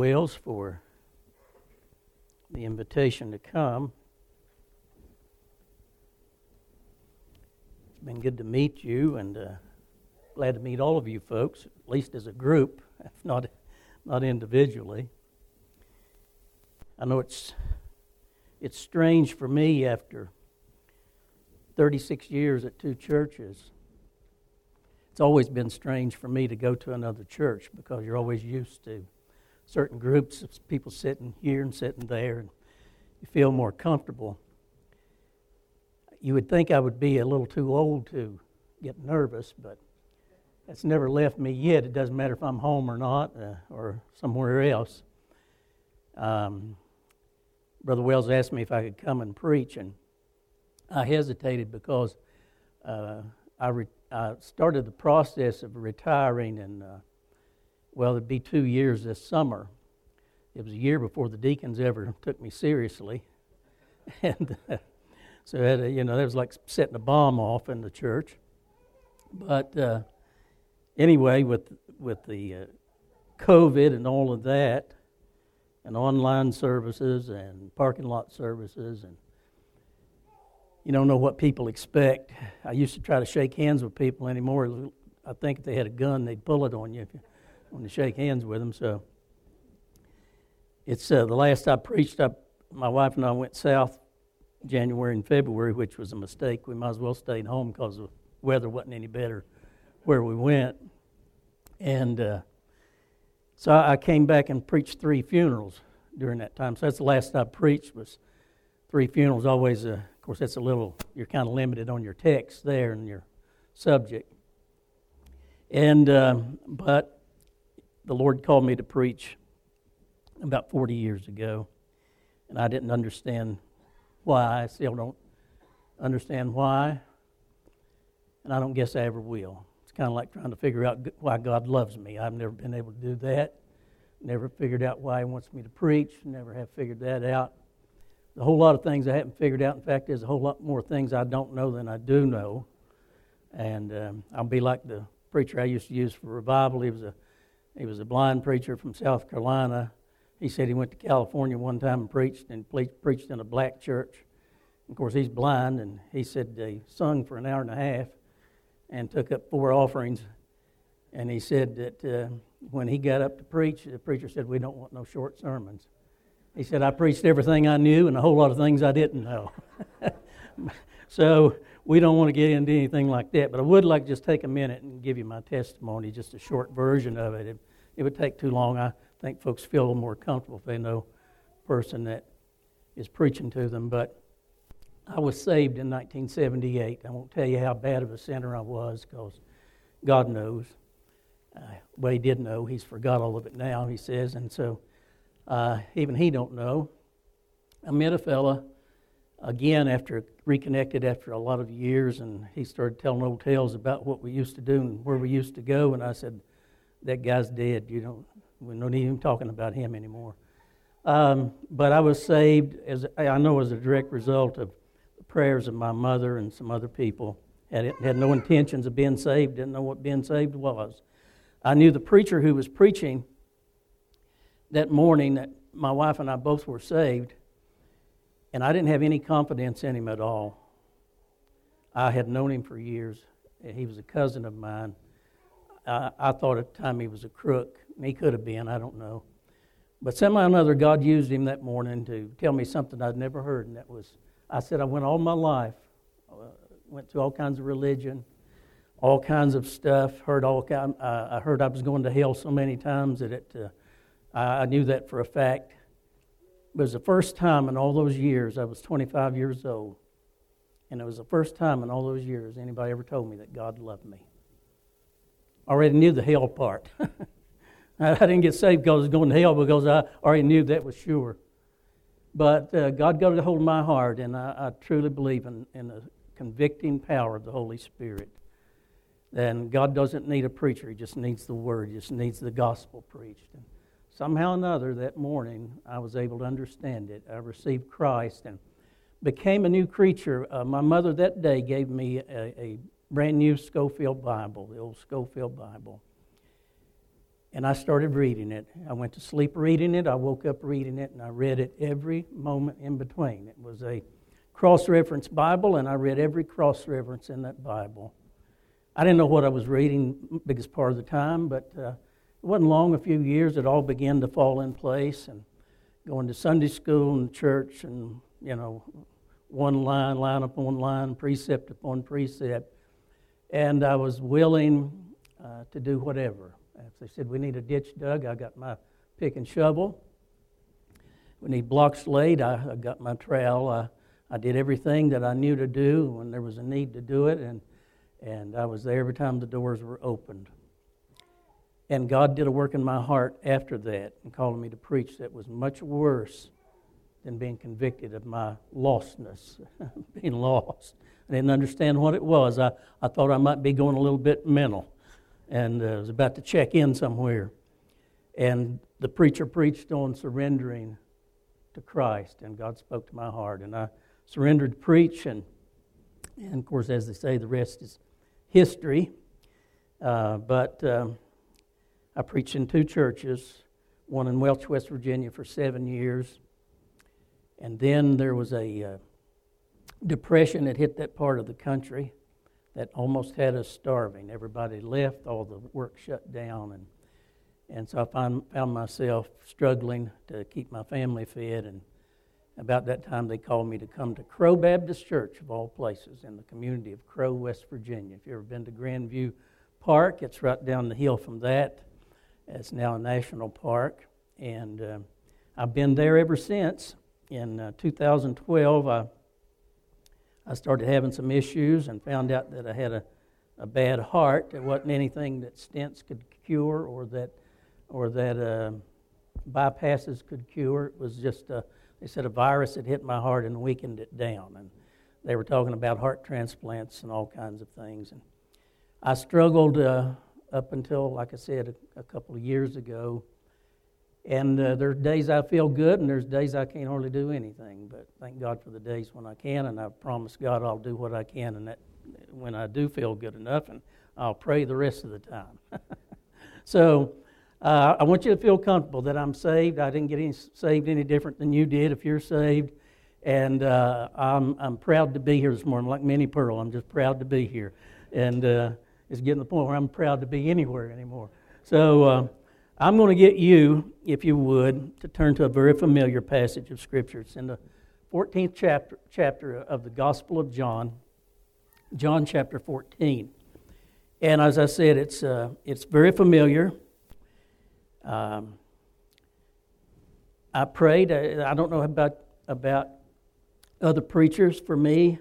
Wells for the invitation to come. It's been good to meet you and uh, glad to meet all of you folks, at least as a group, if not, not individually. I know it's, it's strange for me after 36 years at two churches. It's always been strange for me to go to another church because you're always used to certain groups of people sitting here and sitting there, and you feel more comfortable. You would think I would be a little too old to get nervous, but that's never left me yet. It doesn't matter if I'm home or not, uh, or somewhere else. Um, Brother Wells asked me if I could come and preach, and I hesitated because uh, I, re- I, started the process of retiring, and uh, well, it'd be two years this summer. It was a year before the deacons ever took me seriously, and uh, so had, you know that was like setting a bomb off in the church. But uh, anyway, with with the uh, COVID and all of that, and online services and parking lot services and you don't know what people expect. I used to try to shake hands with people anymore. I think if they had a gun, they'd pull it on you want to shake hands with them. So it's uh, the last I preached. I, my wife and I went south January and February, which was a mistake. We might as well stayed home because the weather wasn't any better where we went. And uh, so I came back and preached three funerals during that time. So that's the last I preached was three funerals. Always, uh, of course, that's a little you're kind of limited on your text there and your subject. And um, but the Lord called me to preach about 40 years ago, and I didn't understand why. I still don't understand why, and I don't guess I ever will. It's kind of like trying to figure out why God loves me. I've never been able to do that. Never figured out why He wants me to preach. Never have figured that out. A whole lot of things I haven't figured out. In fact, there's a whole lot more things I don't know than I do know. And um, I'll be like the preacher I used to use for revival. He was a he was a blind preacher from South Carolina. He said he went to California one time and preached and preached in a black church. Of course, he's blind, and he said they sung for an hour and a half and took up four offerings. And he said that uh, when he got up to preach, the preacher said, We don't want no short sermons. He said, I preached everything I knew and a whole lot of things I didn't know. so we don't want to get into anything like that. But I would like to just take a minute and give you my testimony, just a short version of it. It, it would take too long. I think folks feel a little more comfortable if they know a person that is preaching to them. But I was saved in 1978. I won't tell you how bad of a sinner I was because God knows. Uh, well, He did know. He's forgot all of it now, he says. And so uh, even he don't know. I met a fella again after reconnected after a lot of years, and he started telling old tales about what we used to do and where we used to go. And I said, "That guy's dead. You don't. We don't even talking about him anymore." Um, but I was saved as I know as a direct result of the prayers of my mother and some other people. Had, had no intentions of being saved, didn't know what being saved was. I knew the preacher who was preaching that morning that my wife and I both were saved, and I didn't have any confidence in him at all. I had known him for years. He was a cousin of mine. I, I thought at the time he was a crook. He could have been, I don't know. But somehow or another, God used him that morning to tell me something I'd never heard, and that was I said, I went all my life, uh, went through all kinds of religion, all kinds of stuff. Heard all kind, I heard I was going to hell so many times that it, uh, I knew that for a fact. It was the first time in all those years, I was 25 years old, and it was the first time in all those years anybody ever told me that God loved me. I already knew the hell part. I didn't get saved because I was going to hell because I already knew that was sure. But uh, God got a hold of my heart, and I, I truly believe in, in the convicting power of the Holy Spirit. And God doesn't need a preacher, He just needs the Word, He just needs the gospel preached. And somehow or another, that morning, I was able to understand it. I received Christ and became a new creature. Uh, my mother that day gave me a, a brand new Scofield Bible, the old Scofield Bible. And I started reading it. I went to sleep reading it. I woke up reading it, and I read it every moment in between. It was a cross reference Bible, and I read every cross reference in that Bible. I didn't know what I was reading biggest part of the time, but uh, it wasn't long, a few years, it all began to fall in place. And going to Sunday school and church, and you know, one line, line upon line, precept upon precept. And I was willing uh, to do whatever. If they said we need a ditch dug, I got my pick and shovel. We need blocks laid, I, I got my trowel. I, I did everything that I knew to do when there was a need to do it, and, and I was there every time the doors were opened. And God did a work in my heart after that and called me to preach that was much worse than being convicted of my lostness, being lost. I didn't understand what it was. I, I thought I might be going a little bit mental and uh, was about to check in somewhere. And the preacher preached on surrendering to Christ, and God spoke to my heart. And I surrendered to preach, and, and of course, as they say, the rest is history. Uh, but um, I preached in two churches, one in Welch, West Virginia for seven years. And then there was a uh, depression that hit that part of the country that almost had us starving. Everybody left, all the work shut down, and and so I found, found myself struggling to keep my family fed. And about that time, they called me to come to Crow Baptist Church, of all places, in the community of Crow, West Virginia. If you've ever been to Grandview Park, it's right down the hill from that. It's now a national park, and uh, I've been there ever since. In uh, 2012, I I started having some issues and found out that I had a, a bad heart. It wasn't anything that stents could cure or that, or that uh, bypasses could cure. It was just, a, they said, a virus had hit my heart and weakened it down. And they were talking about heart transplants and all kinds of things. And I struggled uh, up until, like I said, a, a couple of years ago and uh, there's days I feel good, and there's days I can't hardly do anything. But thank God for the days when I can, and I promise God I'll do what I can, and that when I do feel good enough, and I'll pray the rest of the time. so uh, I want you to feel comfortable that I'm saved. I didn't get any, saved any different than you did if you're saved, and uh, I'm I'm proud to be here this morning. Like Minnie Pearl, I'm just proud to be here, and uh, it's getting to the point where I'm proud to be anywhere anymore. So uh, I'm going to get you, if you would, to turn to a very familiar passage of Scripture. It's in the 14th chapter, chapter of the Gospel of John, John chapter 14. And as I said, it's, uh, it's very familiar. Um, I prayed. I, I, don't know about, about other preachers. For me,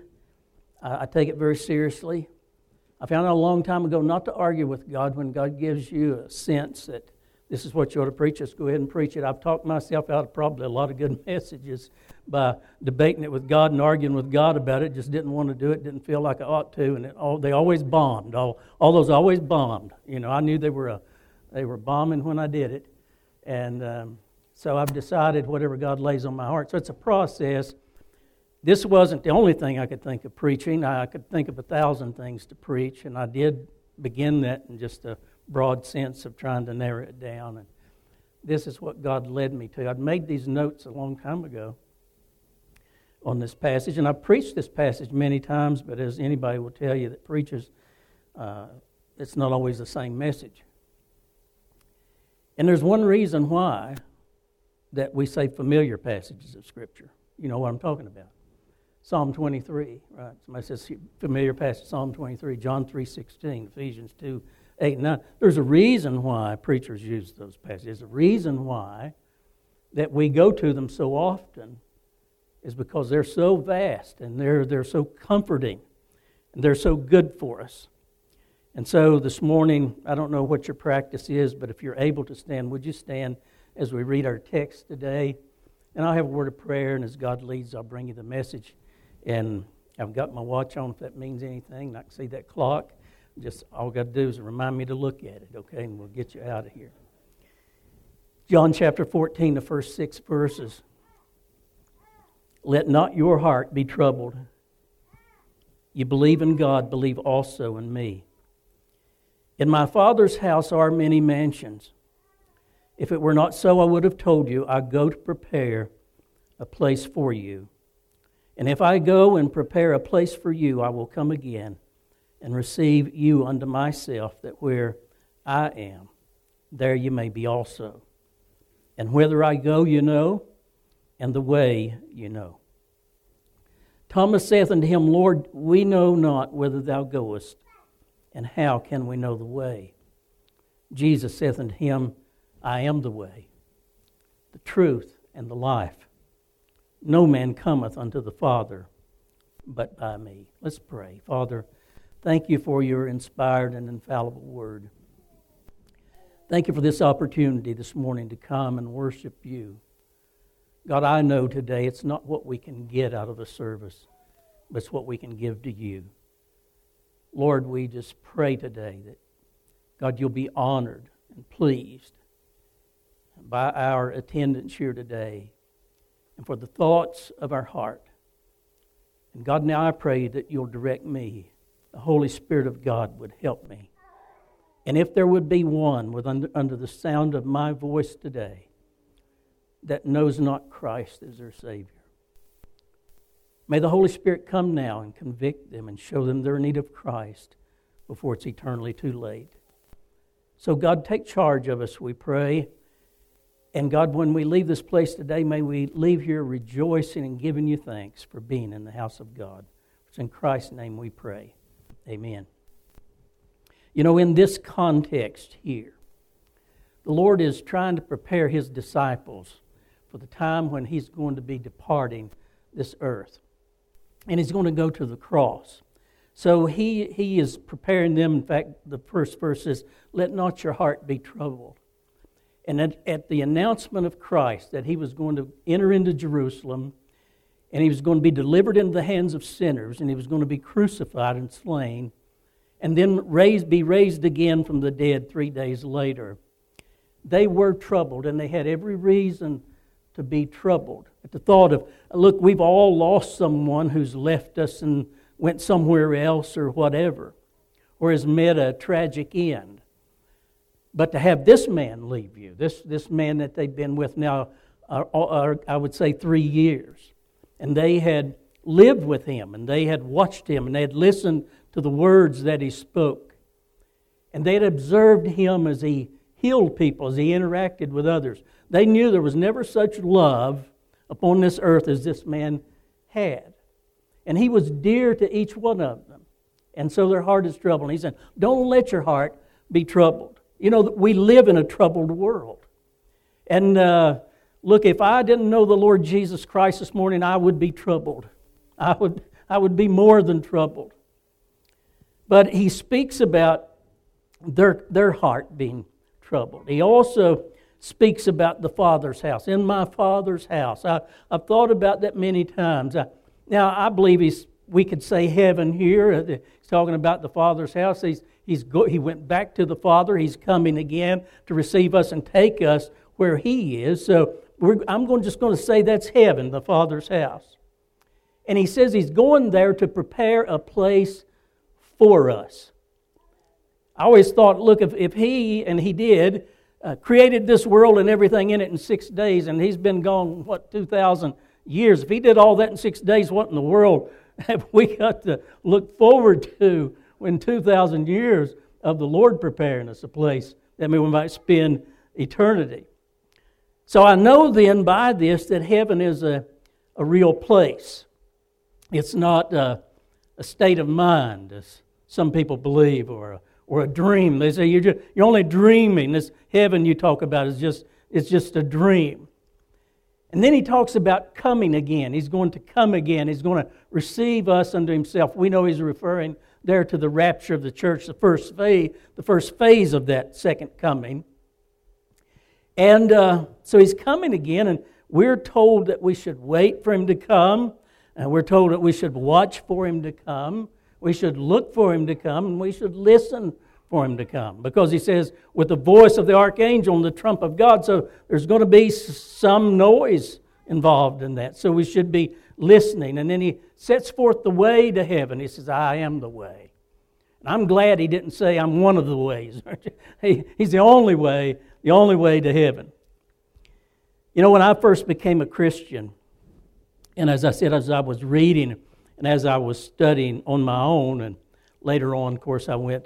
I, I take it very seriously. I found out a long time ago not to argue with God when God gives you a sense that this is what you ought to preach. Let's go ahead and preach it. I've talked myself out of probably a lot of good messages by debating it with God and arguing with God about it. Just didn't want to do it. Didn't feel like I ought to, and all, they always bombed. All, all those always bombed. You know, I knew they were a, they were bombing when I did it, and um, so I've decided whatever God lays on my heart. So it's a process. This wasn't the only thing I could think of preaching. I could think of a thousand things to preach, and I did begin that in just a broad sense of trying to narrow it down. And this is what God led me to. I'd made these notes a long time ago on this passage, and I've preached this passage many times, but as anybody will tell you that preaches, uh, it's not always the same message. And there's one reason why that we say familiar passages of Scripture. You know what I'm talking about. Psalm 23, right? Somebody says familiar passage, Psalm 23, John 3.16, Ephesians 2, 8 and 9. There's a reason why preachers use those passages. A reason why that we go to them so often is because they're so vast and they're, they're so comforting and they're so good for us. And so this morning, I don't know what your practice is, but if you're able to stand, would you stand as we read our text today? And I'll have a word of prayer, and as God leads, I'll bring you the message. And I've got my watch on if that means anything. And I can see that clock. Just all I've got to do is remind me to look at it, okay? And we'll get you out of here. John chapter 14, the first six verses. Let not your heart be troubled. You believe in God, believe also in me. In my Father's house are many mansions. If it were not so, I would have told you, I go to prepare a place for you. And if I go and prepare a place for you, I will come again and receive you unto myself, that where I am, there you may be also. And whither I go, you know, and the way you know. Thomas saith unto him, Lord, we know not whither thou goest, and how can we know the way? Jesus saith unto him, I am the way, the truth, and the life. No man cometh unto the Father but by me. Let's pray. Father, thank you for your inspired and infallible word. Thank you for this opportunity this morning to come and worship you. God, I know today it's not what we can get out of a service, but it's what we can give to you. Lord, we just pray today that, God, you'll be honored and pleased by our attendance here today and for the thoughts of our heart. And God, now I pray that you'll direct me. The Holy Spirit of God would help me. And if there would be one with under, under the sound of my voice today that knows not Christ as their Savior, may the Holy Spirit come now and convict them and show them their need of Christ before it's eternally too late. So, God, take charge of us, we pray. And God, when we leave this place today, may we leave here rejoicing and giving you thanks for being in the house of God. It's in Christ's name we pray. Amen. You know, in this context here, the Lord is trying to prepare his disciples for the time when he's going to be departing this earth. And he's going to go to the cross. So he, he is preparing them. In fact, the first verse is, Let not your heart be troubled. And at, at, the announcement of Christ that he was going to enter into Jerusalem and he was going to be delivered into the hands of sinners and he was going to be crucified and slain and then raised, be raised again from the dead three days later, they were troubled and they had every reason to be troubled at the thought of, look, we've all lost someone who's left us and went somewhere else or whatever, or has met a tragic end. But to have this man leave you, this, this man that they've been with now, uh, uh, I would say three years, and they had lived with him, and they had watched him, and they had listened to the words that he spoke, and they had observed him as he healed people, as he interacted with others. They knew there was never such love upon this earth as this man had. And he was dear to each one of them. And so their heart is troubled. And he said, Don't let your heart be troubled. You know, we live in a troubled world. And uh, look, if I didn't know the Lord Jesus Christ this morning, I would be troubled. I would, I would be more than troubled. But he speaks about their, their heart being troubled. He also speaks about the Father's house. In my Father's house. I, I've thought about that many times. I, now, I believe he's, we could say heaven here. He's talking about the Father's house. He's, He's go, he went back to the Father. He's coming again to receive us and take us where He is. So I'm going, just going to say that's heaven, the Father's house. And He says He's going there to prepare a place for us. I always thought, look, if, if He, and He did, uh, created this world and everything in it in six days, and He's been gone, what, 2,000 years. If He did all that in six days, what in the world have we got to look forward to in 2,000 years of the Lord preparing us a place that we might spend eternity. So I know then by this that heaven is a, a real place. It's not a, a state of mind, as some people believe, or a, or a dream. They say you're, just, you're only dreaming. This heaven you talk about is just, it's just a dream. And then he talks about coming again. He's going to come again. He's going to receive us unto himself. We know he's referring there to the rapture of the church, the first phase, the first phase of that second coming. And uh, so he's coming again, and we're told that we should wait for him to come, and we're told that we should watch for him to come, we should look for him to come, and we should listen for him to come. Because he says, with the voice of the archangel and the trump of God, so there's going to be some noise involved in that. So we should be listening. And then he sets forth the way to heaven. He says, I am the way. And I'm glad he didn't say, I'm one of the ways. he, he's the only way the only way to heaven. You know, when I first became a Christian, and as I said, as I was reading and as I was studying on my own, and later on, of course, I went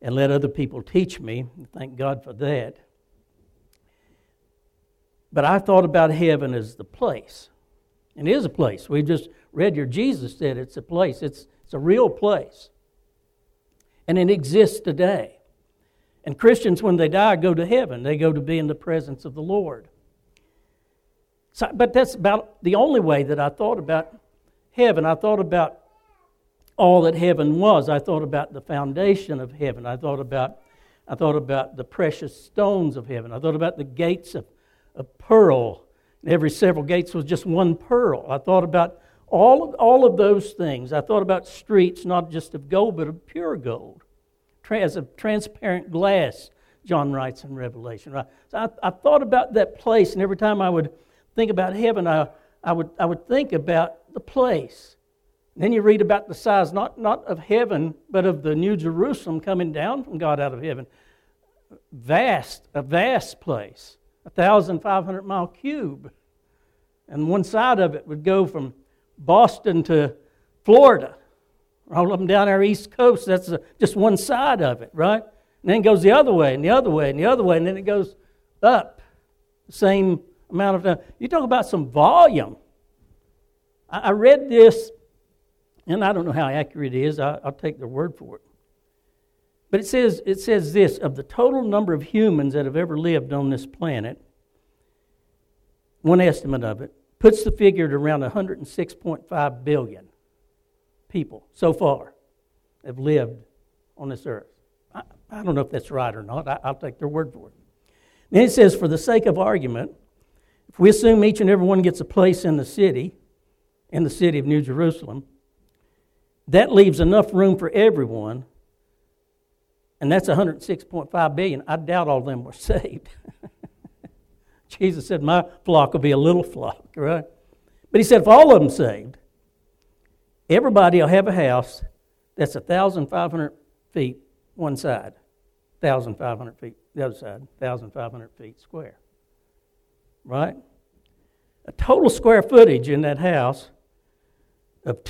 and let other people teach me. Thank God for that. But I thought about heaven as the place. And it is a place. We just read here, Jesus said it's a place, it's, it's a real place. And it exists today. And Christians, when they die, go to heaven. They go to be in the presence of the Lord. So, but that's about the only way that I thought about heaven. I thought about all that heaven was. I thought about the foundation of heaven. I thought about, I thought about the precious stones of heaven. I thought about the gates of, of pearl. Every several gates was just one pearl. I thought about all of, all of those things. I thought about streets not just of gold, but of pure gold, as of transparent glass, John writes in Revelation. So I, I thought about that place, and every time I would think about heaven, I, I, would, I would think about the place. Then you read about the size, not, not of heaven, but of the New Jerusalem coming down from God out of heaven. Vast, a vast place, a 1,500 mile cube. And one side of it would go from Boston to Florida. All of them down our East Coast, that's a, just one side of it, right? And then it goes the other way, and the other way, and the other way, and then it goes up. The same amount of time. You talk about some volume. I read this, and I don't know how accurate it is. I, I'll take their word for it. But it says, it says this of the total number of humans that have ever lived on this planet, one estimate of it puts the figure at around 106.5 billion people so far have lived on this earth. I, I don't know if that's right or not. I, will take their word for it. Then it says, for the sake of argument, if we assume each and every one gets a place in the city, in the city of New Jerusalem, that leaves enough room for everyone, and that's 106.5 billion. I doubt all of them were saved. Jesus said, My flock will be a little flock, right? But he said, if all of them saved, everybody will have a house that's 1,500 feet one side, 1,500 feet the other side, 1,500 feet square right? A total square footage in that house of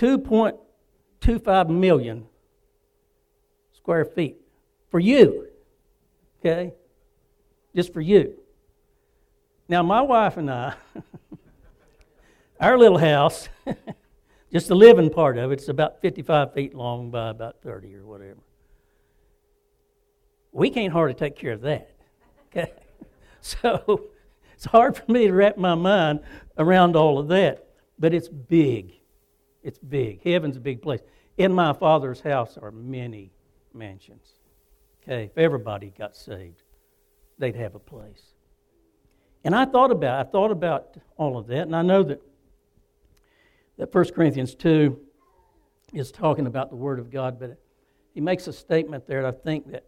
2.25 million square feet for you, okay? Just for you. Now, my wife and I, our little house, just the living part of it, it's about 55 feet long by about 30 or whatever. We can't hardly take care of that, okay? So, it's hard for me to wrap my mind around all of that, but it's big. It's big. Heaven's a big place. In my Father's house are many mansions. Okay, if everybody got saved, they'd have a place. And I thought about I thought about all of that, and I know that that 1 Corinthians 2 is talking about the Word of God, but he makes a statement there that I think that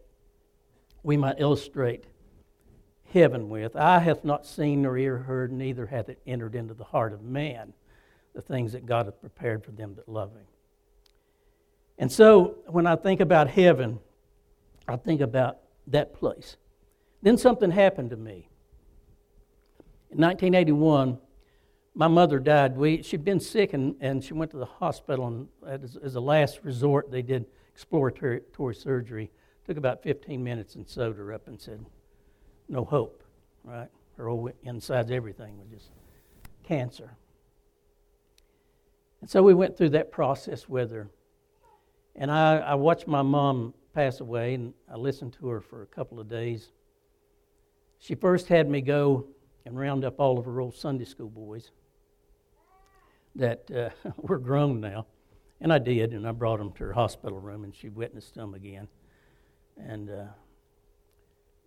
we might illustrate heaven with. Eye hath not seen nor ear heard, neither hath it entered into the heart of man the things that God hath prepared for them that love him. And so when I think about heaven, I think about that place. Then something happened to me. In 1981, my mother died. We, she'd been sick and, and she went to the hospital, and as, as a last resort, they did exploratory surgery. Took about 15 minutes and sewed her up and said, no hope, right? Her whole insides, everything was just cancer. And so we went through that process with her. And I, I watched my mom pass away, and I listened to her for a couple of days. She first had me go and round up all of her old Sunday school boys that uh, were grown now. And I did, and I brought them to her hospital room, and she witnessed them again. And uh,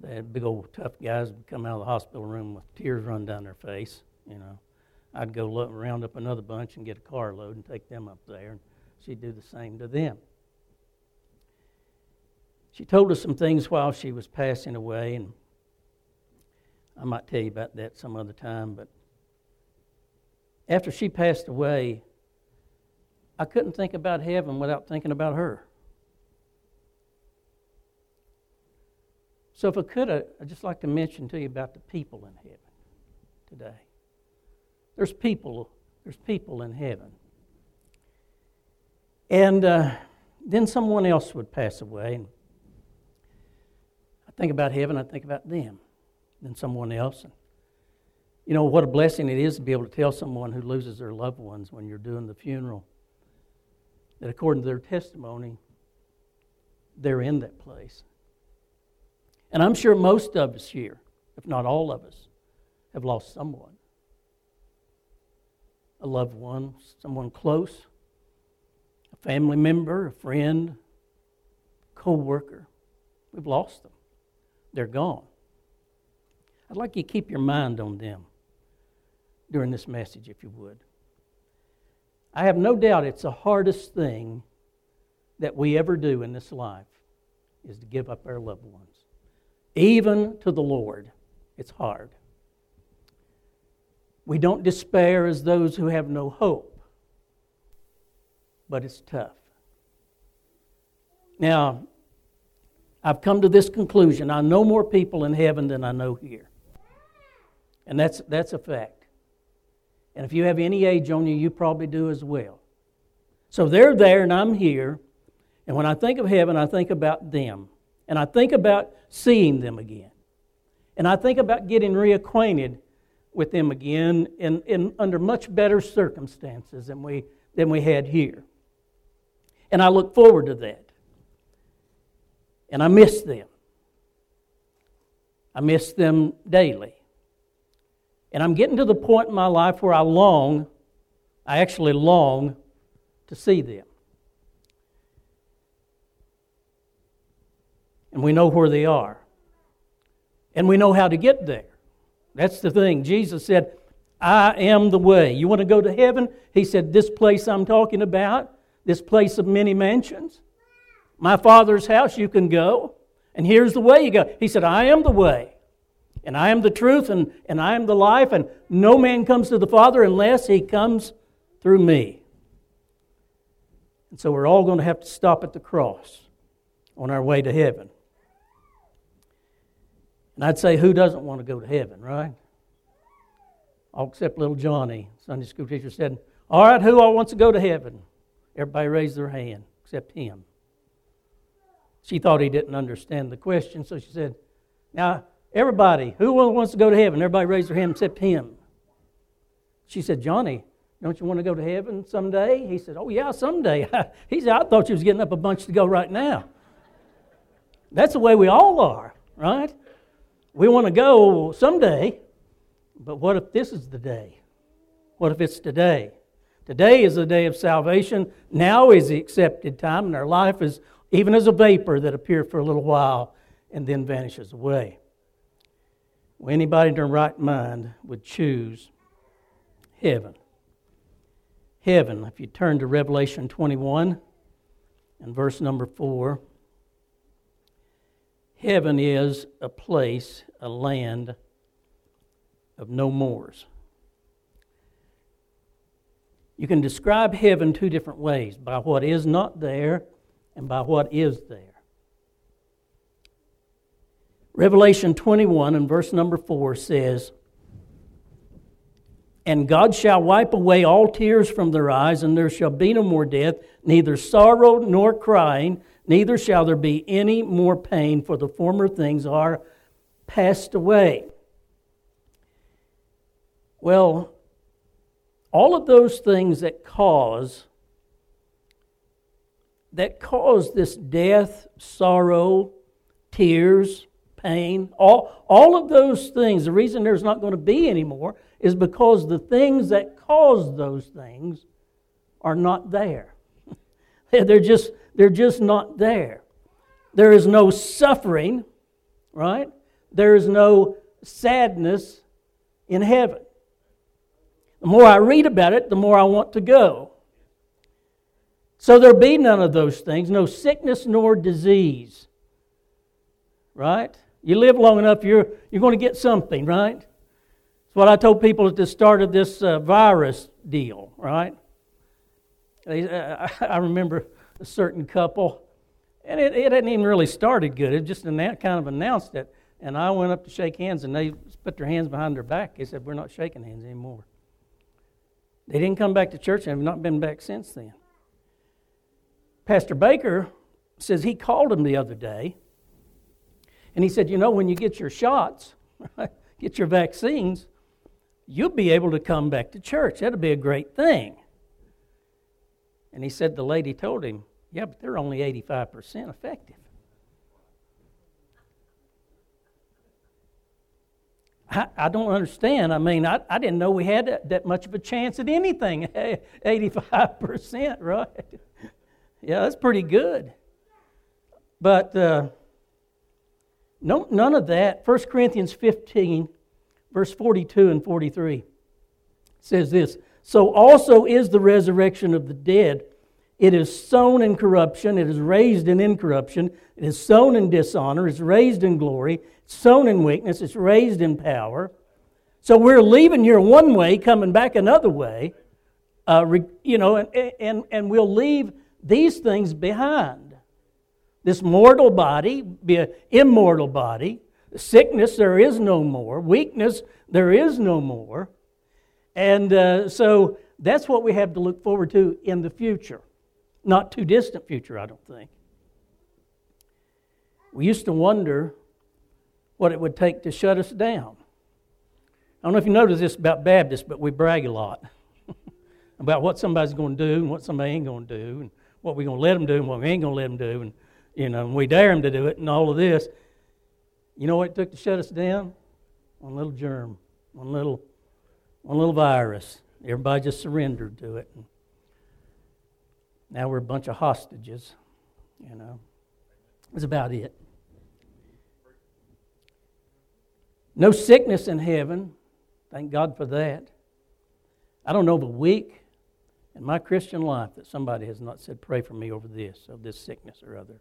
they had big old tough guys would come out of the hospital room with tears run down their face. You know, I'd go look, round up another bunch and get a carload and take them up there, and she'd do the same to them. She told us some things while she was passing away, and I might tell you about that some other time. But after she passed away, I couldn't think about heaven without thinking about her. So, if I could, I'd just like to mention to you about the people in heaven today. There's people, there's people in heaven. And uh, then someone else would pass away. And I think about heaven, I think about them. Then someone else. You know, what a blessing it is to be able to tell someone who loses their loved ones when you're doing the funeral that according to their testimony, they're in that place. And I'm sure most of us here, if not all of us, have lost someone a loved one, someone close, a family member, a friend, co worker. We've lost them. They're gone. I'd like you to keep your mind on them during this message, if you would. I have no doubt it's the hardest thing that we ever do in this life is to give up our loved ones. Even to the Lord, it's hard. We don't despair as those who have no hope, but it's tough. Now, I've come to this conclusion. I know more people in heaven than I know here. And that's, that's a fact. And if you have any age on you, you probably do as well. So they're there and I'm here. And when I think of heaven, I think about them. And I think about seeing them again. And I think about getting reacquainted with them again in, in, under much better circumstances than we, than we had here. And I look forward to that. And I miss them. I miss them daily. And I'm getting to the point in my life where I long, I actually long to see them. And we know where they are. And we know how to get there. That's the thing. Jesus said, I am the way. You want to go to heaven? He said, This place I'm talking about, this place of many mansions, my Father's house, you can go. And here's the way you go. He said, I am the way, and I am the truth, and, and I am the life, and no man comes to the Father unless he comes through me. And so we're all going to have to stop at the cross on our way to heaven. And I'd say, who doesn't want to go to heaven, right? All except little Johnny, Sunday school teacher, said, All right, who all wants to go to heaven? Everybody raised their hand except him. She thought he didn't understand the question, so she said, Now, everybody, who wants to go to heaven? Everybody raised their hand except him. She said, Johnny, don't you want to go to heaven someday? He said, Oh, yeah, someday. he said, I thought you was getting up a bunch to go right now. That's the way we all are, right? We want to go someday, but what if this is the day? What if it's today? Today is the day of salvation. Now is the accepted time, and our life is even as a vapor that appears for a little while and then vanishes away. Well, anybody in their right mind would choose heaven. Heaven, if you turn to Revelation 21 and verse number 4. Heaven is a place, a land of no mores. You can describe heaven two different ways by what is not there and by what is there. Revelation 21 and verse number 4 says, And God shall wipe away all tears from their eyes, and there shall be no more death, neither sorrow nor crying neither shall there be any more pain, for the former things are passed away. Well, all of those things that cause that cause this death, sorrow, tears, pain, all, all of those things, the reason there's not going to be any more is because the things that cause those things are not there. They're just they're just not there. There is no suffering, right? There is no sadness in heaven. The more I read about it, the more I want to go. So there be none of those things, no sickness nor disease. Right? You live long enough, you're, you're going to get something, right? It's what I told people at the start of this uh, virus deal, right? Uh, I remember a certain couple, And it, it hadn't even really started good. It just kind of announced it. And I went up to shake hands, and they put their hands behind their back. They said, We're not shaking hands anymore. They didn't come back to church and have not been back since then. Pastor Baker says he called him the other day, and he said, You know, when you get your shots, get your vaccines, you'll be able to come back to church. That'll be a great thing. And he said, The lady told him, Yeah, but they're only 85% effective. I, I don't understand. I mean, I, I didn't know we had that, that much of a chance at anything. 85%, right? yeah, that's pretty good. But uh, no, none of that. 1 Corinthians 15, verse 42 and 43 says this So also is the resurrection of the dead. It is sown in corruption, it is raised in incorruption, it is sown in dishonor, it's raised in glory, it's sown in weakness, it's raised in power. So we're leaving here one way, coming back another way, uh, you know, and, and, and we'll leave these things behind. This mortal body, be an immortal body. Sickness, there is no more. Weakness, there is no more. And uh, so that's what we have to look forward to in the future. Not too distant future, I don't think. We used to wonder what it would take to shut us down. I don't know if you notice this about Baptists, but we brag a lot about what somebody's going to do and what somebody ain't going to do, and what we're going to let them do and what we ain't going to let them do, and you know, and we dare them to do it, and all of this. You know what it took to shut us down? One little germ, one little, one little virus. Everybody just surrendered to it. Now we're a bunch of hostages, you know. That's about it. No sickness in heaven. Thank God for that. I don't know of a week in my Christian life that somebody has not said, Pray for me over this, of this sickness or other.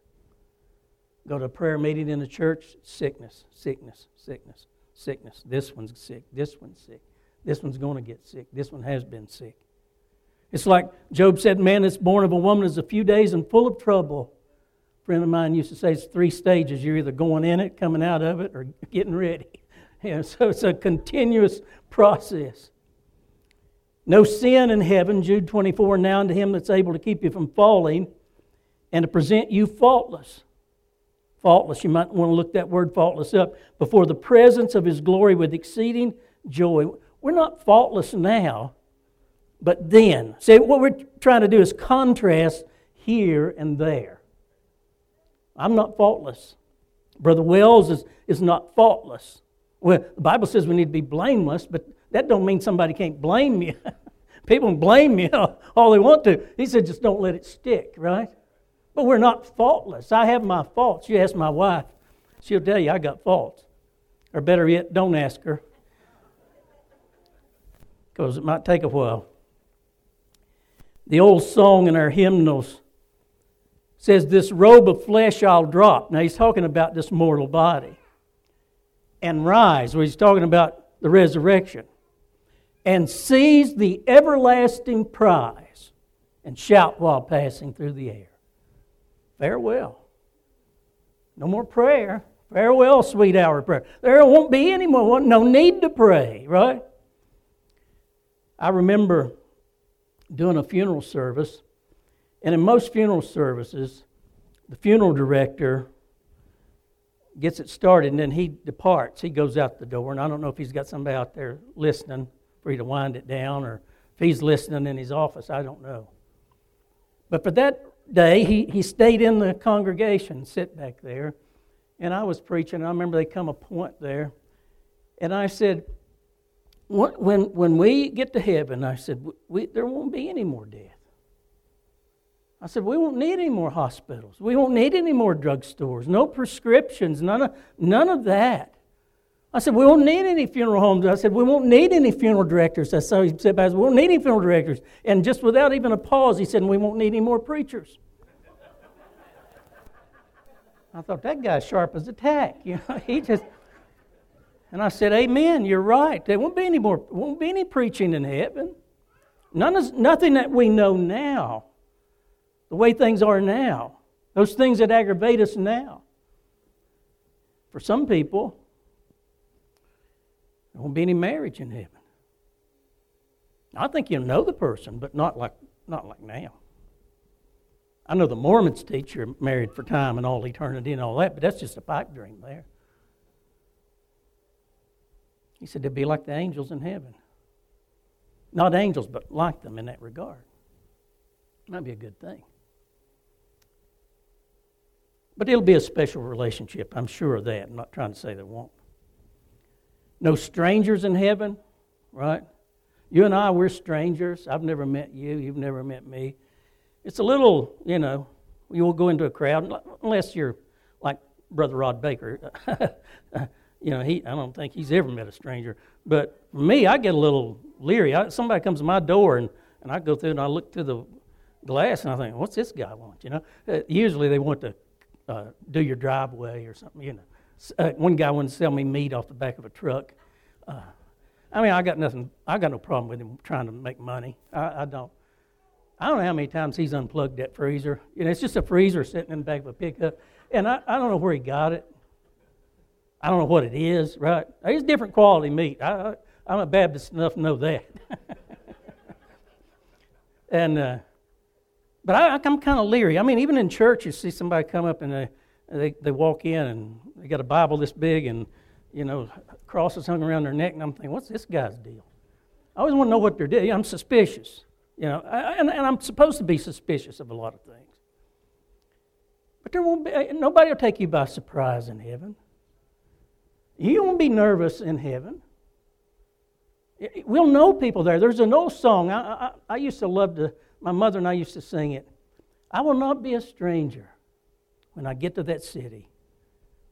Go to a prayer meeting in the church, sickness, sickness, sickness, sickness. This one's sick. This one's sick. This one's going to get sick. This one has been sick. It's like Job said, man that's born of a woman is a few days and full of trouble. A friend of mine used to say it's three stages. You're either going in it, coming out of it, or getting ready. Know, so it's a continuous process. No sin in heaven, Jude 24, now unto him that's able to keep you from falling and to present you faultless. Faultless, you might want to look that word faultless up. Before the presence of his glory with exceeding joy. We're not faultless now, but then. See, what we're trying to do is contrast here and there. I'm not faultless. Brother Wells is, is not faultless. Well, the Bible says we need to be blameless, but that don't mean somebody can't blame you. People can blame me all they want to. He said, just don't let it stick, right? But we're not faultless. I have my faults. You ask my wife, she'll tell you I got faults. Or better yet, don't ask her, because it might take a while. The old song in our hymnals says, This robe of flesh I'll drop. Now he's talking about this mortal body. And rise, where he's talking about the resurrection. And seize the everlasting prize and shout while passing through the air. Farewell. No more prayer. Farewell, sweet hour of prayer. There won't be any more, no need to pray, right? I remember doing a funeral service. And in most funeral services, the funeral director gets it started and then he departs. He goes out the door. And I don't know if he's got somebody out there listening for you to wind it down or if he's listening in his office. I don't know. But for that day, he, he stayed in the congregation, sit back there. And I was preaching. I remember they come a point there. And I said, when, when we get to heaven, I said, we, there won't be any more death. I said, we won't need any more hospitals. We won't need any more drugstores, no prescriptions, none of, none of that. I said, we won't need any funeral homes. I said, we won't need any funeral directors. I said, he said, we won't need any funeral directors. And just without even a pause, he said, we won't need any more preachers. I thought, that guy's sharp as a tack. You know, he just, and I said, Amen, you're right. There won't be any more, won't be any preaching in heaven. None of, nothing that we know now, the way things are now. those things that aggravate us now. For some people, there won't be any marriage in heaven. I think you'll know the person, but not like, not like now. I know the Mormons teach you're married for time and all eternity and all that, but that's just a pipe dream there. He said they'd be like the angels in heaven. Not angels, but like them in that regard. Might be a good thing. But it'll be a special relationship. I'm sure of that. I'm not trying to say there won't. No strangers in heaven, right? You and I, we're strangers. I've never met you. You've never met me. It's a little, you know, you will go into a crowd, unless you're like Brother Rod Baker. you know, he, I don't think he's ever met a stranger. But for me, I get a little leery. I, somebody comes to my door, and, and I go through and I look through the glass, and I think, what's this guy want? You know, uh, usually they want to uh, do your driveway or something. You know, uh, one guy wanted to sell me meat off the back of a truck. Uh, I mean, I got nothing. I got no problem with him trying to make money. I, I don't. I don't know how many times he's unplugged that freezer. You know, it's just a freezer sitting in the back of a pickup, and I, I don't know where he got it. I don't know what it is. Right? It's different quality meat. I, I, am a Baptist enough to know that. and uh, but I, I'm kind of leery. I mean, even in church, you see somebody come up and they, they, they walk in and they got a Bible this big and, you know, crosses hung around their neck, and I'm thinking, what's this guy's deal? I always want to know what they're doing. I'm suspicious, you know, and, and I'm supposed to be suspicious of a lot of things. But there won't be, nobody will take you by surprise in heaven. You won't be nervous in heaven. We'll know people there. There's an old song. I, I, I used to love to my mother and I used to sing it. I will not be a stranger when I get to that city.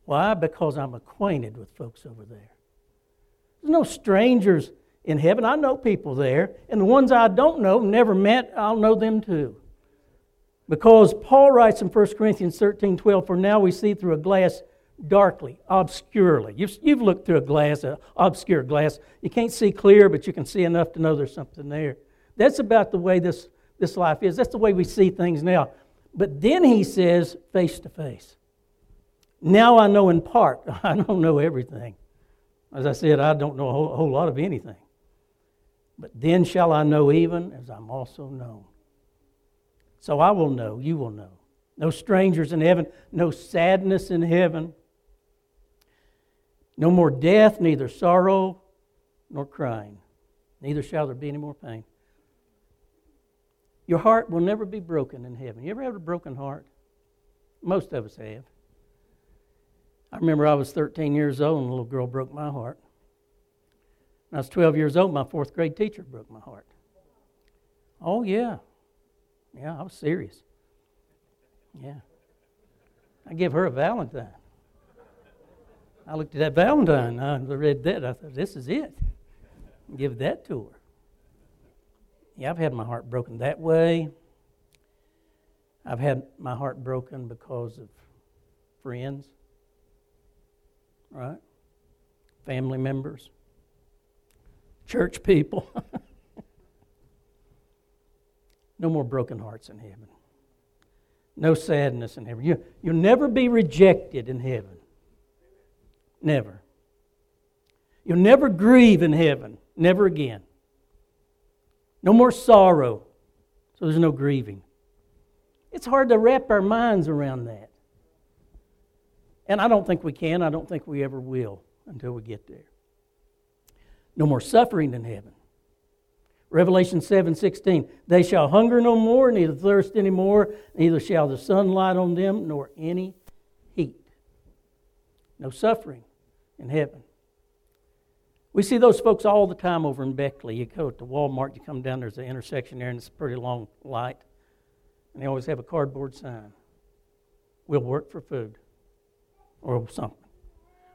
Why? Because I'm acquainted with folks over there. There's no strangers in heaven. I know people there, and the ones I don't know, never met, I'll know them too. Because Paul writes in 1 Corinthians 13 12, For now we see through a glass darkly, obscurely. You've, you've looked through a glass, an obscure glass. You can't see clear, but you can see enough to know there's something there. That's about the way this this life is. That's the way we see things now. But then he says, face to face. Now I know in part. I don't know everything. As I said, I don't know a whole, a whole lot of anything. But then shall I know even as I'm also known. So I will know, you will know. No strangers in heaven, no sadness in heaven, no more death, neither sorrow nor crying. Neither shall there be any more pain. Your heart will never be broken in heaven. You ever have a broken heart? Most of us have. I remember I was 13 years old and a little girl broke my heart. When I was 12 years old, my fourth grade teacher broke my heart. Oh, yeah. Yeah, I was serious. Yeah. I gave her a Valentine. I looked at that Valentine. and I read that. I thought, this is it. Give that to her. Yeah, I've had my heart broken that way. I've had my heart broken because of friends, right? Family members, church people. no more broken hearts in heaven. No sadness in heaven. You, you'll never be rejected in heaven. Never. You'll never grieve in heaven. Never again. No more sorrow. So there's no grieving. It's hard to wrap our minds around that. And I don't think we can. I don't think we ever will until we get there. No more suffering in heaven. Revelation 7 16. They shall hunger no more, neither thirst any more, neither shall the sun light on them, nor any heat. No suffering in heaven. We see those folks all the time over in Beckley. You go to Walmart, you come down, there's an intersection there, and it's a pretty long light. And they always have a cardboard sign We'll work for food or something.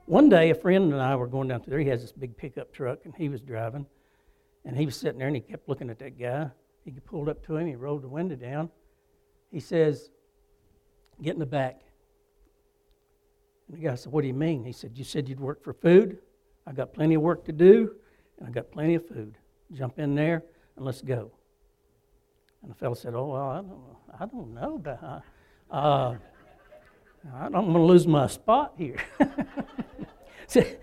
One day, a friend and I were going down through there. He has this big pickup truck, and he was driving. And he was sitting there, and he kept looking at that guy. He pulled up to him, he rolled the window down. He says, Get in the back. And the guy said, What do you mean? He said, You said you'd work for food? I got plenty of work to do, and I got plenty of food. Jump in there and let's go. And the fellow said, "Oh well, I don't, I don't know about." Uh, I'm going to lose my spot here. said,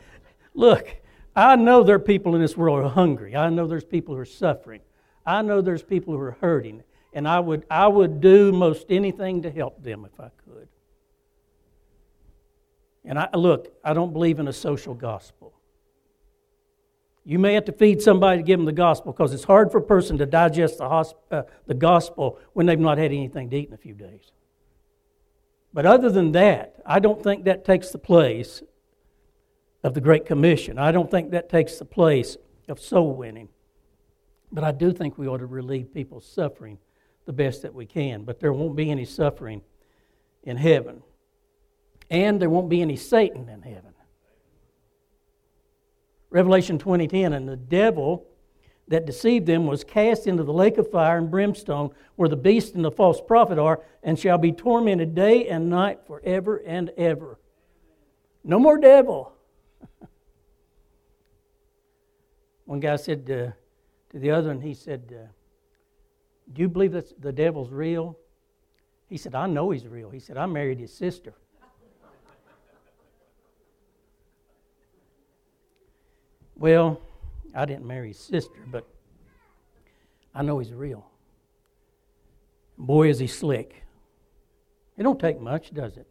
Look, I know there are people in this world who are hungry. I know there's people who are suffering. I know there's people who are hurting. And I would, I would do most anything to help them if I could. And I, look, I don't believe in a social gospel. You may have to feed somebody to give them the gospel because it's hard for a person to digest the, hosp- uh, the gospel when they've not had anything to eat in a few days. But other than that, I don't think that takes the place of the Great Commission. I don't think that takes the place of soul winning. But I do think we ought to relieve people's suffering the best that we can. But there won't be any suffering in heaven. And there won't be any Satan in heaven. Revelation 20:10 and the devil that deceived them was cast into the lake of fire and brimstone where the beast and the false prophet are and shall be tormented day and night forever and ever. No more devil. One guy said to, to the other, and he said, uh, Do you believe that the devil's real? He said, I know he's real. He said, I married his sister. Well, I didn't marry his sister, but I know he's real. Boy, is he slick. It don't take much, does it?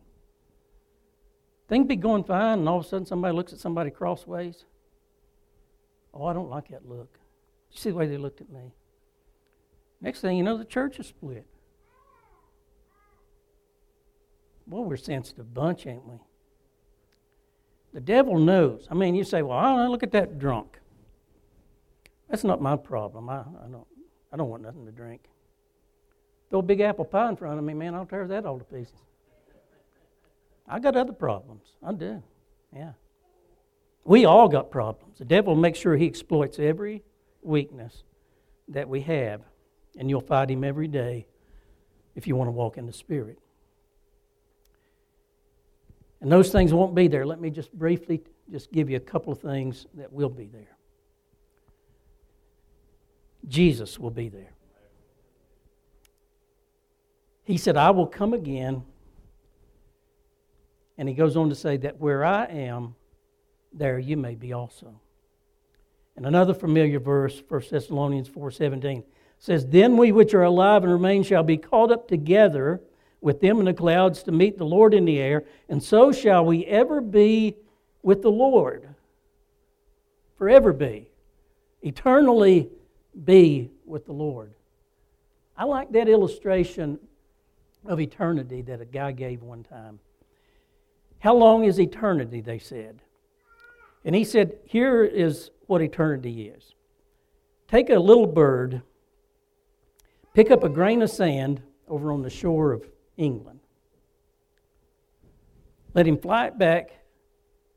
Things be going fine, and all of a sudden somebody looks at somebody crossways. Oh, I don't like that look. You see the way they looked at me? Next thing you know, the church is split. Well, we're sensitive bunch, ain't we? The devil knows. I mean, you say, well, I look at that drunk. That's not my problem. I, I, don't, I don't want nothing to drink. Throw a big apple pie in front of me, man, I'll tear that all to pieces. I got other problems. I do. Yeah. We all got problems. The devil makes sure he exploits every weakness that we have, and you'll fight him every day if you want to walk in the Spirit. And those things won't be there. Let me just briefly just give you a couple of things that will be there. Jesus will be there. He said, I will come again. And he goes on to say that where I am, there you may be also. And another familiar verse, 1 Thessalonians 4:17, says, Then we which are alive and remain shall be caught up together with them in the clouds to meet the Lord in the air, and so shall we ever be with the Lord. Forever be. Eternally be with the Lord. I like that illustration of eternity that a guy gave one time. How long is eternity, they said. And he said, Here is what eternity is take a little bird, pick up a grain of sand over on the shore of England, let him fly it back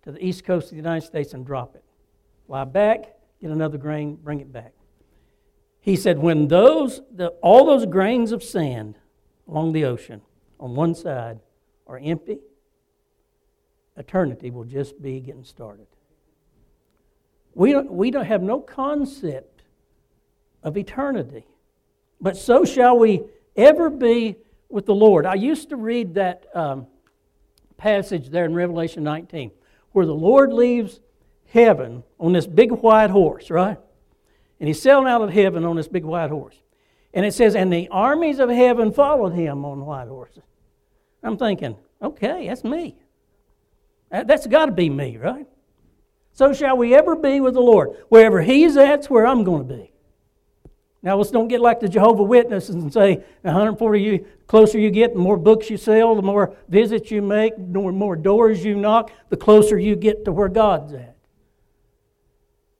to the east coast of the United States and drop it. Fly back, get another grain, bring it back. He said, when those, the, all those grains of sand along the ocean on one side are empty, eternity will just be getting started. We don't, we don't have no concept of eternity. But so shall we ever be with the Lord. I used to read that um, passage there in Revelation 19 where the Lord leaves heaven on this big white horse, right? And he's sailing out of heaven on this big white horse. And it says, and the armies of heaven followed him on white horses. I'm thinking, okay, that's me. That's got to be me, right? So shall we ever be with the Lord. Wherever He's at, that's where I'm going to be. Now, let's don't get like the Jehovah Witnesses and say 140 you closer you get, the more books you sell, the more visits you make, the more doors you knock, the closer you get to where God's at.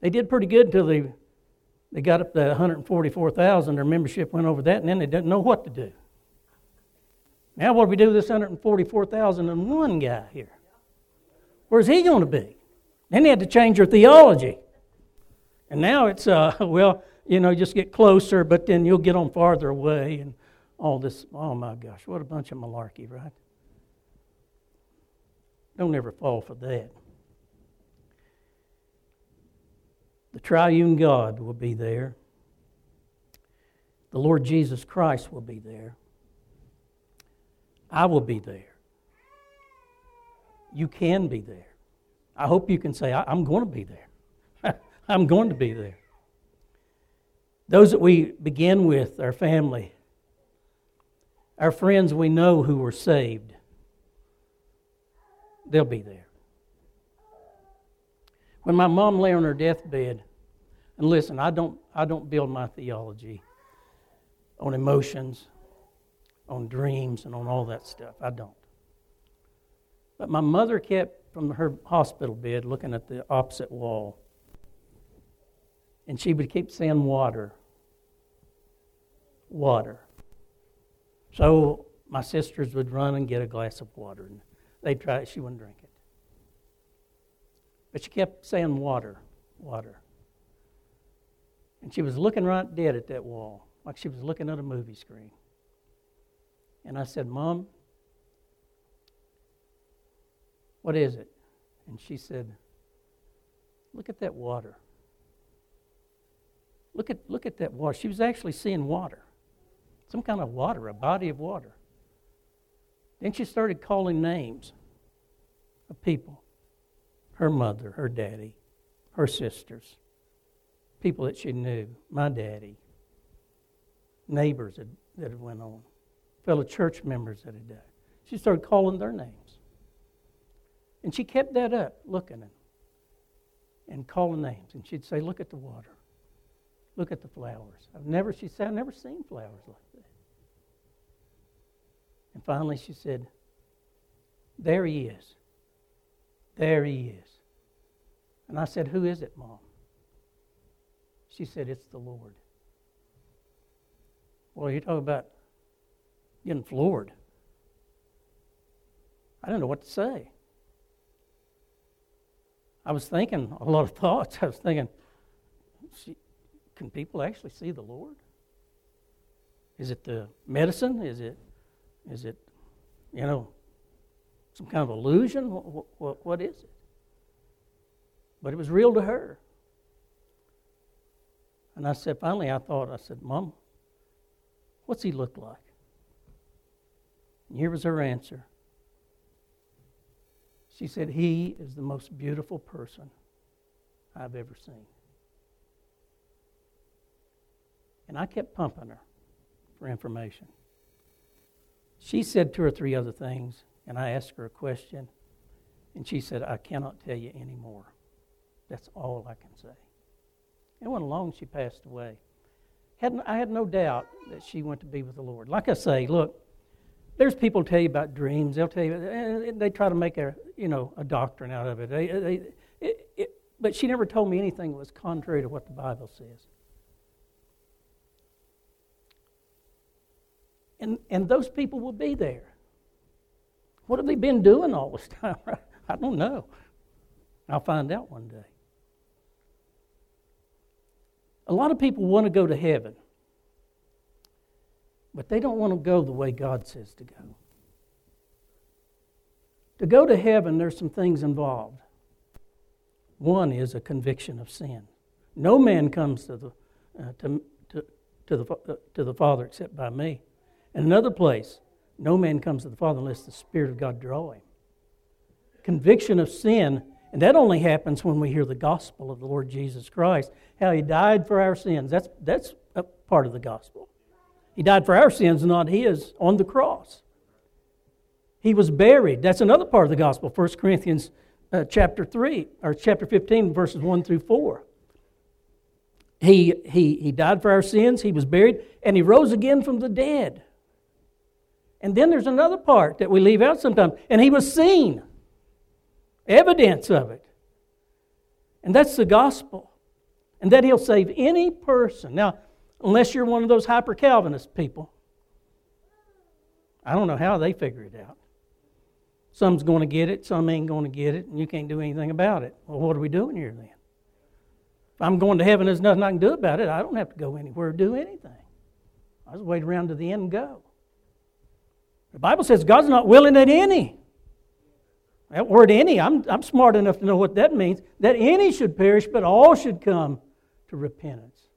They did pretty good until they, they got up to 144,000. Their membership went over that, and then they didn't know what to do. Now, what do we do with this 144,001 guy here? Where's he going to be? Then they had to change their theology. And now it's, uh, well, you know, just get closer, but then you'll get on farther away and all this. Oh my gosh, what a bunch of malarkey, right? Don't ever fall for that. The triune God will be there. The Lord Jesus Christ will be there. I will be there. you can be there. I hope you can say, I'm going to be there. I'm going to be there. Those that we begin with, our family, our friends we know who were saved, they'll be there. When my mom lay on her deathbed, and listen, I don't, I don't build my theology on emotions, on dreams, and on all that stuff. I don't. But my mother kept from her hospital bed looking at the opposite wall. And she would keep saying water. Water. So my sisters would run and get a glass of water. And they'd try it. She wouldn't drink it. But she kept saying water, water. And she was looking right dead at that wall, like she was looking at a movie screen. And I said, Mom, what is it? And she said, Look at that water. Look at, look at that water. She was actually seeing water, some kind of water, a body of water. Then she started calling names of people her mother, her daddy, her sisters, people that she knew, my daddy, neighbors that, that had went on, fellow church members that had died. She started calling their names. And she kept that up, looking and, and calling names. And she'd say, Look at the water. Look at the flowers. I've never, she said, I've never seen flowers like that. And finally she said, There he is. There he is. And I said, Who is it, Mom? She said, It's the Lord. Well, you talk about getting floored. I don't know what to say. I was thinking a lot of thoughts. I was thinking, can people actually see the Lord? Is it the medicine? Is it, is it, you know, some kind of illusion? What, what, what is it? But it was real to her. And I said, finally, I thought, I said, Mom, what's he look like? And here was her answer. She said, He is the most beautiful person I've ever seen. And I kept pumping her for information. She said two or three other things, and I asked her a question, and she said, I cannot tell you anymore. That's all I can say. It wasn't long she passed away. Had, I had no doubt that she went to be with the Lord. Like I say, look, there's people tell you about dreams. They'll tell you, eh, they try to make a, you know, a doctrine out of it. They, they, it, it. But she never told me anything that was contrary to what the Bible says. And, and those people will be there. What have they been doing all this time? I don't know. I'll find out one day. A lot of people want to go to heaven, but they don't want to go the way God says to go. To go to heaven, there's some things involved. One is a conviction of sin. No man comes to the, uh, to, to, to, the, uh, to the Father except by me. And another place, no man comes to the Father unless the Spirit of God draw him. Conviction of sin and that only happens when we hear the gospel of the Lord Jesus Christ, how he died for our sins. That's, that's a part of the gospel. He died for our sins, not his, on the cross. He was buried. That's another part of the gospel, 1 Corinthians uh, chapter 3, or chapter 15, verses 1 through 4. He, he, he died for our sins, he was buried, and he rose again from the dead. And then there's another part that we leave out sometimes, and he was seen evidence of it. And that's the gospel. And that he'll save any person. Now, unless you're one of those hyper Calvinist people, I don't know how they figure it out. Some's going to get it, some ain't going to get it, and you can't do anything about it. Well, what are we doing here then? If I'm going to heaven, there's nothing I can do about it. I don't have to go anywhere or do anything. I just wait around to the end and go. The Bible says God's not willing that any that word any, I'm, I'm smart enough to know what that means. That any should perish, but all should come to repentance.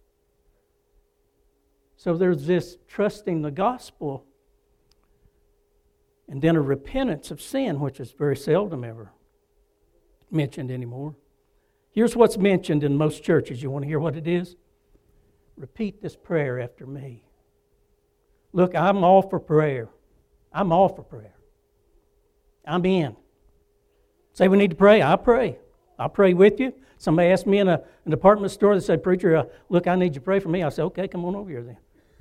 So there's this trusting the gospel. And then a repentance of sin, which is very seldom ever mentioned anymore. Here's what's mentioned in most churches. You want to hear what it is? Repeat this prayer after me. Look, I'm all for prayer. I'm all for prayer. I'm in. Say we need to pray, I pray. I'll pray with you. Somebody asked me in a, an department store, they said, Preacher, uh, look, I need you to pray for me. I said, Okay, come on over here then.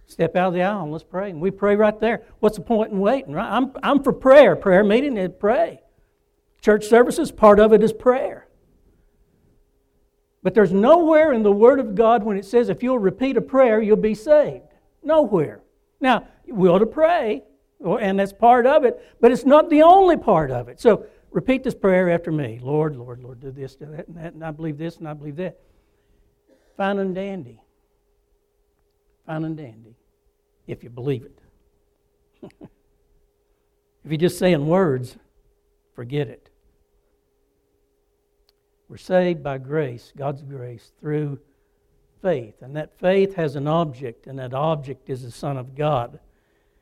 Step out of the aisle and let's pray. And we pray right there. What's the point in waiting, right? I'm, I'm for prayer. Prayer meeting is pray. Church services, part of it is prayer. But there's nowhere in the Word of God when it says if you'll repeat a prayer, you'll be saved. Nowhere. Now, we ought to pray, and that's part of it, but it's not the only part of it. So repeat this prayer after me Lord, Lord, Lord, do this, do that, and that, and I believe this, and I believe that. Fine and dandy. Fine and dandy if you believe it. if you're just saying words, forget it. We're saved by grace, God's grace, through faith. And that faith has an object, and that object is the Son of God.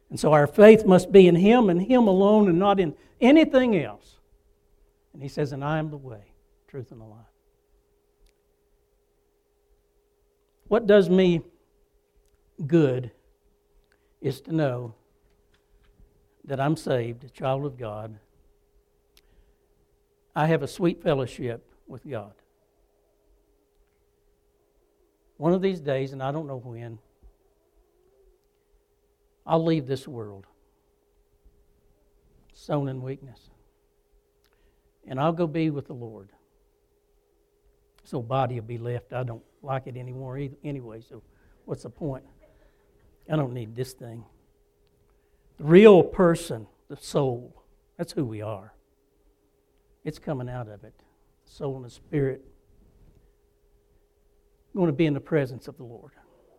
And so our faith must be in Him and Him alone and not in anything else. And He says, And I am the way, truth, and the life. What does me good is to know that I'm saved, a child of God. I have a sweet fellowship with God. One of these days, and I don't know when, I'll leave this world sown in weakness. And I'll go be with the Lord. So body will be left. I don't like it anymore either, anyway, so what's the point? I don't need this thing. The real person, the soul, that's who we are. It's coming out of it. Soul and the spirit. Going to be in the presence of the Lord.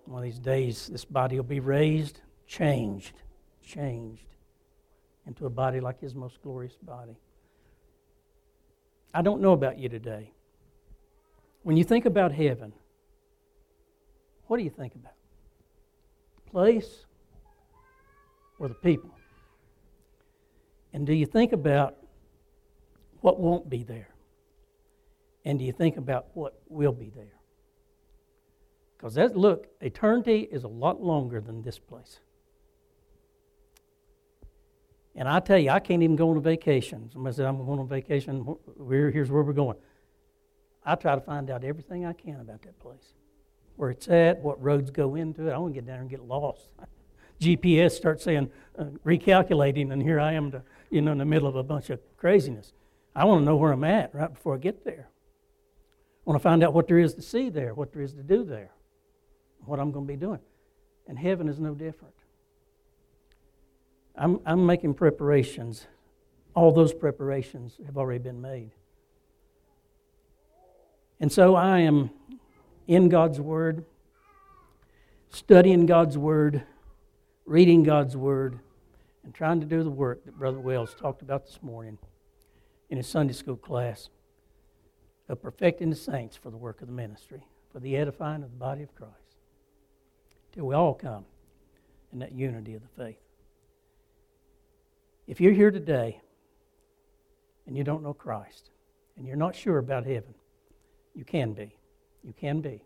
One of these days, this body will be raised, changed, changed into a body like His most glorious body. I don't know about you today. When you think about heaven, what do you think about? place or the people? And do you think about what won't be there? And do you think about what will be there? Because that look, eternity is a lot longer than this place. And I tell you, I can't even go on a vacation. Somebody said, I'm going on vacation. here's where we're going. I try to find out everything I can about that place where it's at, what roads go into it. I want to get down there and get lost. GPS starts saying, uh, recalculating, and here I am, to, you know, in the middle of a bunch of craziness. I want to know where I'm at right before I get there. I want to find out what there is to see there, what there is to do there, what I'm going to be doing. And heaven is no different. I'm, I'm making preparations. All those preparations have already been made. And so I am in God's Word, studying God's Word, reading God's Word, and trying to do the work that Brother Wells talked about this morning in his Sunday school class of perfecting the saints for the work of the ministry, for the edifying of the body of Christ, till we all come in that unity of the faith. If you're here today and you don't know Christ and you're not sure about heaven, you can be. You can be.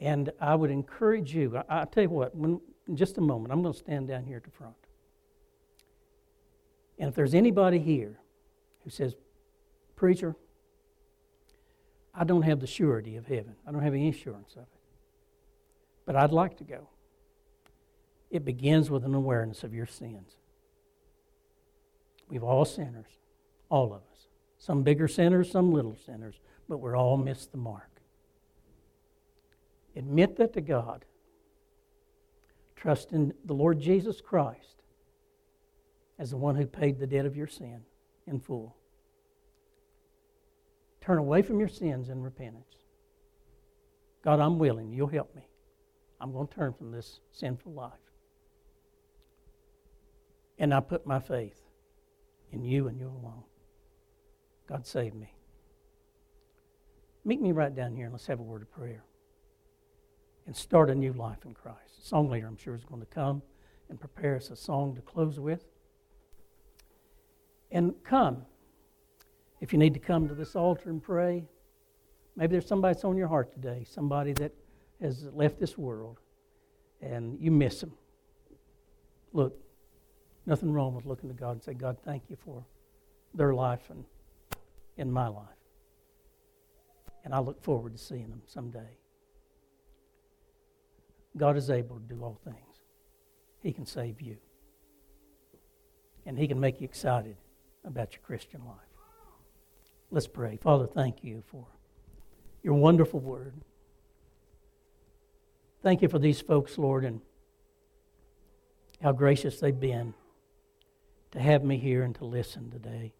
And I would encourage you, I, will tell you what, when, in just a moment, I'm going to stand down here at the front. And if there's anybody here who says, Preacher, I don't have the surety of heaven, I don't have any assurance of it, but I'd like to go. It begins with an awareness of your sins. We've all sinners, all of us. Some bigger sinners, some little sinners but we're all missed the mark. Admit that to God. Trust in the Lord Jesus Christ as the one who paid the debt of your sin in full. Turn away from your sins in repentance. God, I'm willing. You'll help me. I'm going to turn from this sinful life. And I put my faith in you and you alone. God, save me. Meet me right down here and let's have a word of prayer and start a new life in Christ. The song leader, I'm sure, is going to come and prepare us a song to close with. And come. If you need to come to this altar and pray, maybe there's somebody that's on your heart today, somebody that has left this world, and you miss them. Look, nothing wrong with looking to God and say, God, thank you for their life and in my life. And I look forward to seeing them someday. God is able to do all things. He can save you. And He can make you excited about your Christian life. Let's pray. Father, thank you for your wonderful word. Thank you for these folks, Lord, and how gracious they've been to have me here and to listen today.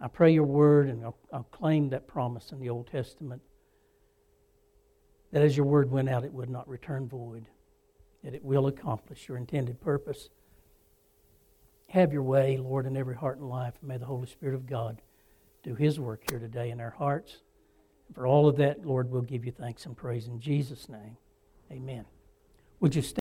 I pray your word and I'll, I'll, claim that promise in the Old Testament that as your word went out, it would not return void, that it will accomplish your intended purpose. Have your way, Lord, in every heart and life. And may the Holy Spirit of God do his work here today in our hearts. And for all of that, Lord, we'll give you thanks and praise in Jesus' name. Amen. Would you stand?